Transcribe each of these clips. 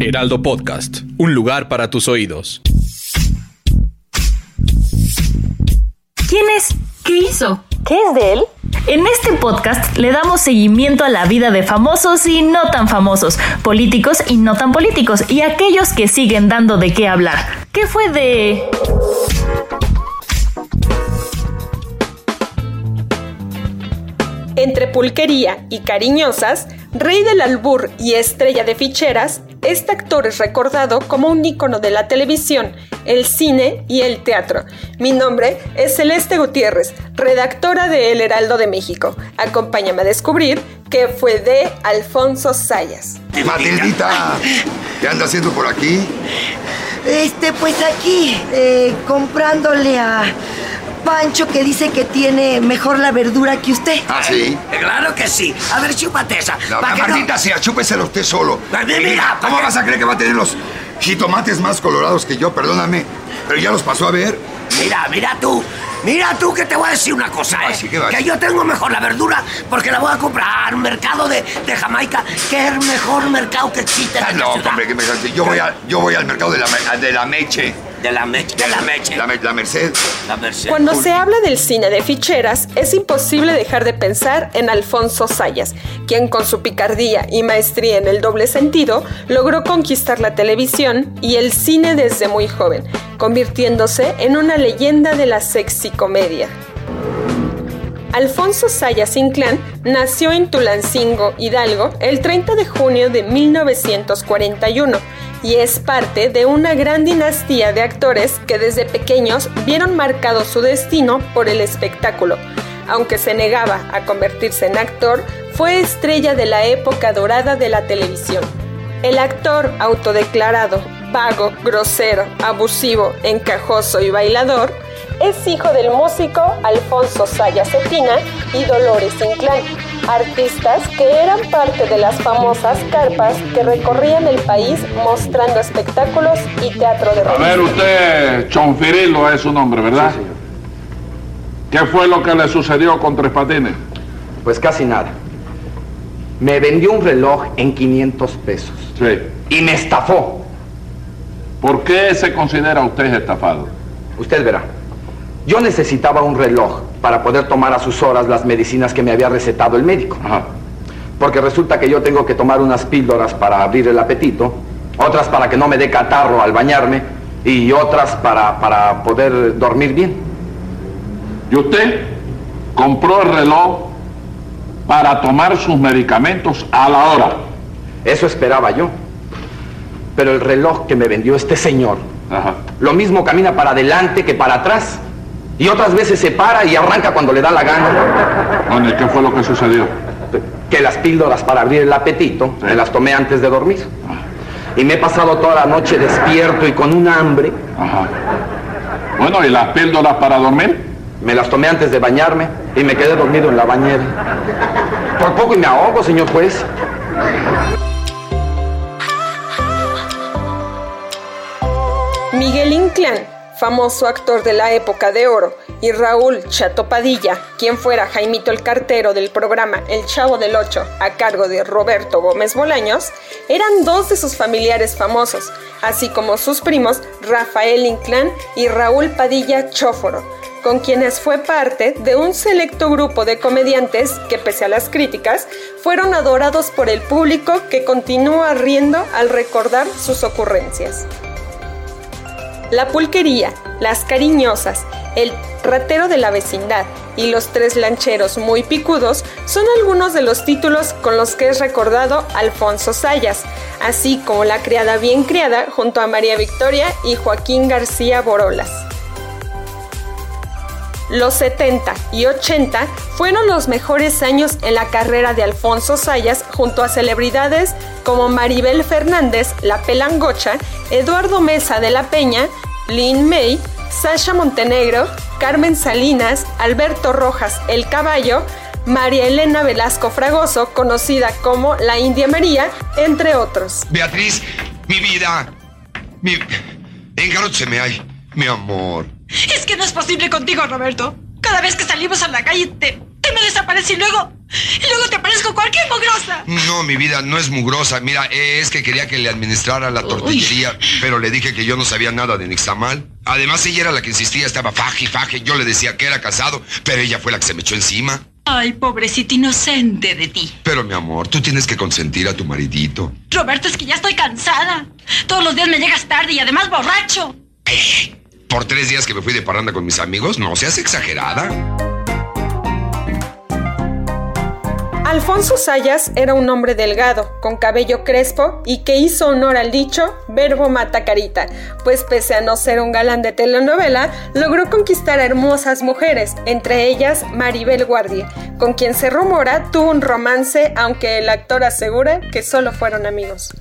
Heraldo Podcast, un lugar para tus oídos. ¿Quién es? ¿Qué hizo? ¿Qué es de él? En este podcast le damos seguimiento a la vida de famosos y no tan famosos, políticos y no tan políticos, y aquellos que siguen dando de qué hablar. ¿Qué fue de... Entre pulquería y cariñosas, rey del albur y estrella de ficheras, este actor es recordado como un ícono de la televisión, el cine y el teatro. Mi nombre es Celeste Gutiérrez, redactora de El Heraldo de México. Acompáñame a descubrir qué fue de Alfonso Sayas. Matildita, ¿qué anda haciendo por aquí? Este, pues aquí, eh, comprándole a Pancho que dice que tiene mejor la verdura que usted. ¿Ah, sí? Claro que sí. A ver, chúpate esa. No, Pa' que no- maldita sea, chúpeselo usted solo. Mira, mira, ¿Cómo que- vas a creer que va a tener los jitomates más colorados que yo? Perdóname. Pero ya los pasó a ver. Mira, mira tú. Mira tú que te voy a decir una cosa, Ah, ¿eh? sí, ¿qué vas? que yo tengo mejor la verdura porque la voy a comprar un mercado de, de Jamaica, que es el mejor mercado que existe en Ah, esta no, ciudad. hombre, que me yo voy, a, yo voy al mercado de la, de la Meche. De la meche, de la meche. La, me- la Merced. La Merced. Cuando se habla del cine de ficheras, es imposible dejar de pensar en Alfonso Sayas, quien con su picardía y maestría en el doble sentido logró conquistar la televisión y el cine desde muy joven, convirtiéndose en una leyenda de la sexy comedia. Alfonso Sayas Inclán nació en Tulancingo, Hidalgo, el 30 de junio de 1941 y es parte de una gran dinastía de actores que desde pequeños vieron marcado su destino por el espectáculo. Aunque se negaba a convertirse en actor, fue estrella de la época dorada de la televisión. El actor autodeclarado, vago, grosero, abusivo, encajoso y bailador, es hijo del músico Alfonso Saya Cetina y Dolores Inclán, artistas que eran parte de las famosas carpas que recorrían el país mostrando espectáculos y teatro de A ver, revista. usted, Chonfirilo es su nombre, ¿verdad? ¿Qué fue lo que le sucedió con Tres Patines? Pues casi nada. Me vendió un reloj en 500 pesos Sí. y me estafó. ¿Por qué se considera usted estafado? Usted verá. Yo necesitaba un reloj para poder tomar a sus horas las medicinas que me había recetado el médico. Ajá. Porque resulta que yo tengo que tomar unas píldoras para abrir el apetito, otras para que no me dé catarro al bañarme y otras para, para poder dormir bien. ¿Y usted compró el reloj para tomar sus medicamentos a la hora? Eso esperaba yo. Pero el reloj que me vendió este señor, Ajá. lo mismo camina para adelante que para atrás. Y otras veces se para y arranca cuando le da la gana. Bueno, ¿y qué fue lo que sucedió? Que las píldoras para abrir el apetito me las tomé antes de dormir. Y me he pasado toda la noche despierto y con un hambre. Ajá. Bueno, ¿y las píldoras para dormir? Me las tomé antes de bañarme y me quedé dormido en la bañera. Por poco y me ahogo, señor juez. Miguel Inclán, famoso actor de la época de oro, y Raúl Chato Padilla, quien fuera Jaimito el cartero del programa El Chavo del Ocho a cargo de Roberto Gómez Bolaños, eran dos de sus familiares famosos, así como sus primos Rafael Inclán y Raúl Padilla Chóforo, con quienes fue parte de un selecto grupo de comediantes que pese a las críticas, fueron adorados por el público que continúa riendo al recordar sus ocurrencias. La pulquería, las cariñosas, el ratero de la vecindad y los tres lancheros muy picudos son algunos de los títulos con los que es recordado Alfonso Sayas, así como la criada bien criada junto a María Victoria y Joaquín García Borolas. Los 70 y 80 fueron los mejores años en la carrera de Alfonso Sayas junto a celebridades como Maribel Fernández, La Pelangocha, Eduardo Mesa de la Peña, Lin May, Sasha Montenegro, Carmen Salinas, Alberto Rojas El Caballo, María Elena Velasco Fragoso, conocida como la India María, entre otros. Beatriz, mi vida. Mi. me hay, mi amor. Es que no es posible contigo, Roberto. Cada vez que salimos a la calle te, te me desapareces y luego. Y luego te aparezco cualquier mugrosa. No, mi vida no es mugrosa. Mira, es que quería que le administrara la tortillería, pero le dije que yo no sabía nada de Nixtamal. Además, ella era la que insistía, estaba faje y faje. Yo le decía que era casado, pero ella fue la que se me echó encima. Ay, pobrecito inocente de ti. Pero mi amor, tú tienes que consentir a tu maridito. Roberto, es que ya estoy cansada. Todos los días me llegas tarde y además borracho. Eh, por tres días que me fui de parranda con mis amigos, no seas exagerada. Alfonso Sayas era un hombre delgado, con cabello crespo y que hizo honor al dicho verbo mata carita, pues pese a no ser un galán de telenovela, logró conquistar a hermosas mujeres, entre ellas Maribel Guardia, con quien se rumora tuvo un romance, aunque el actor asegura que solo fueron amigos.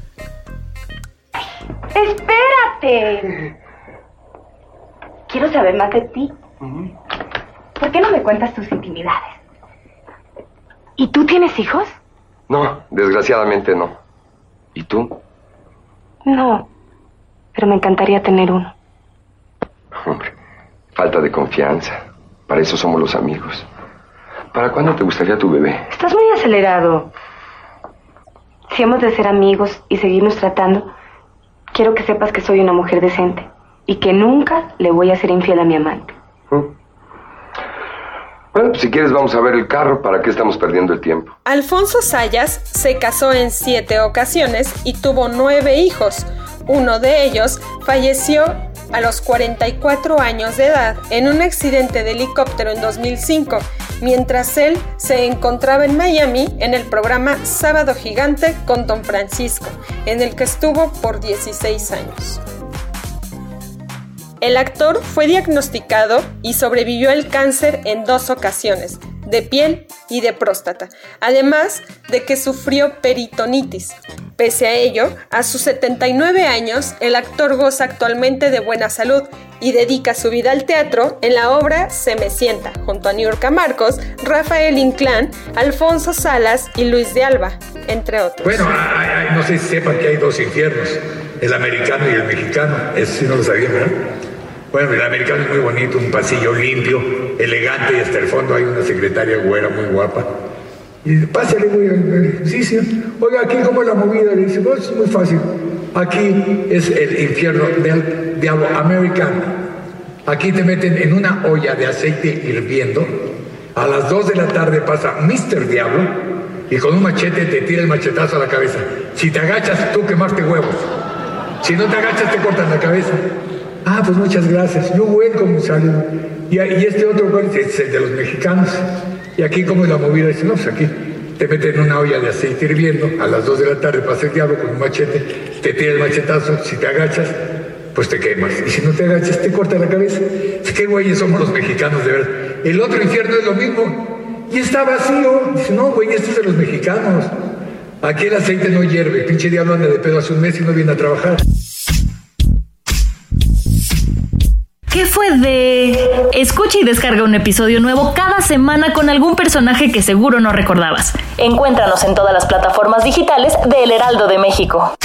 ¡Espérate! Quiero saber más de ti. ¿Por qué no me cuentas tus intimidades? ¿Y tú tienes hijos? No, desgraciadamente no. ¿Y tú? No, pero me encantaría tener uno. Hombre, falta de confianza. Para eso somos los amigos. ¿Para cuándo te gustaría tu bebé? Estás muy acelerado. Si hemos de ser amigos y seguirnos tratando, quiero que sepas que soy una mujer decente y que nunca le voy a ser infiel a mi amante. ¿Mm? Bueno, pues si quieres vamos a ver el carro, ¿para qué estamos perdiendo el tiempo? Alfonso Sayas se casó en siete ocasiones y tuvo nueve hijos. Uno de ellos falleció a los 44 años de edad en un accidente de helicóptero en 2005, mientras él se encontraba en Miami en el programa Sábado Gigante con Don Francisco, en el que estuvo por 16 años. El actor fue diagnosticado y sobrevivió al cáncer en dos ocasiones, de piel y de próstata, además de que sufrió peritonitis. Pese a ello, a sus 79 años, el actor goza actualmente de buena salud y dedica su vida al teatro en la obra Se me sienta, junto a Niurka Marcos, Rafael Inclán, Alfonso Salas y Luis de Alba, entre otros. Bueno, no sé si sepan que hay dos infiernos, el americano y el mexicano, eso sí no lo sabían, ¿verdad? Bueno, el americano es muy bonito, un pasillo limpio, elegante y hasta el fondo hay una secretaria güera muy guapa. Y pásale, güey, sí, sí. Oiga, aquí cómo es la movida. Le dice, pues es muy fácil. Aquí es el infierno del diablo americano. Aquí te meten en una olla de aceite hirviendo. A las 2 de la tarde pasa Mr. Diablo y con un machete te tira el machetazo a la cabeza. Si te agachas, tú quemaste huevos. Si no te agachas, te cortan la cabeza. Ah, pues muchas gracias. Yo welcome, sale. Y, y este otro cuál es el de los mexicanos. Y aquí como la movida dice, no, pues aquí te meten en una olla de aceite hirviendo a las 2 de la tarde para hacer diablo con un machete, te tira el machetazo, si te agachas, pues te quemas. Y si no te agachas, te corta la cabeza. Es que güeyes somos los mexicanos, de verdad. El otro infierno es lo mismo. Y está vacío. Dice, no, güey, este es de los mexicanos. Aquí el aceite no hierve. Pinche diablo anda de pedo hace un mes y no viene a trabajar. ¿Qué fue de...? Escucha y descarga un episodio nuevo cada semana con algún personaje que seguro no recordabas. Encuéntranos en todas las plataformas digitales de El Heraldo de México.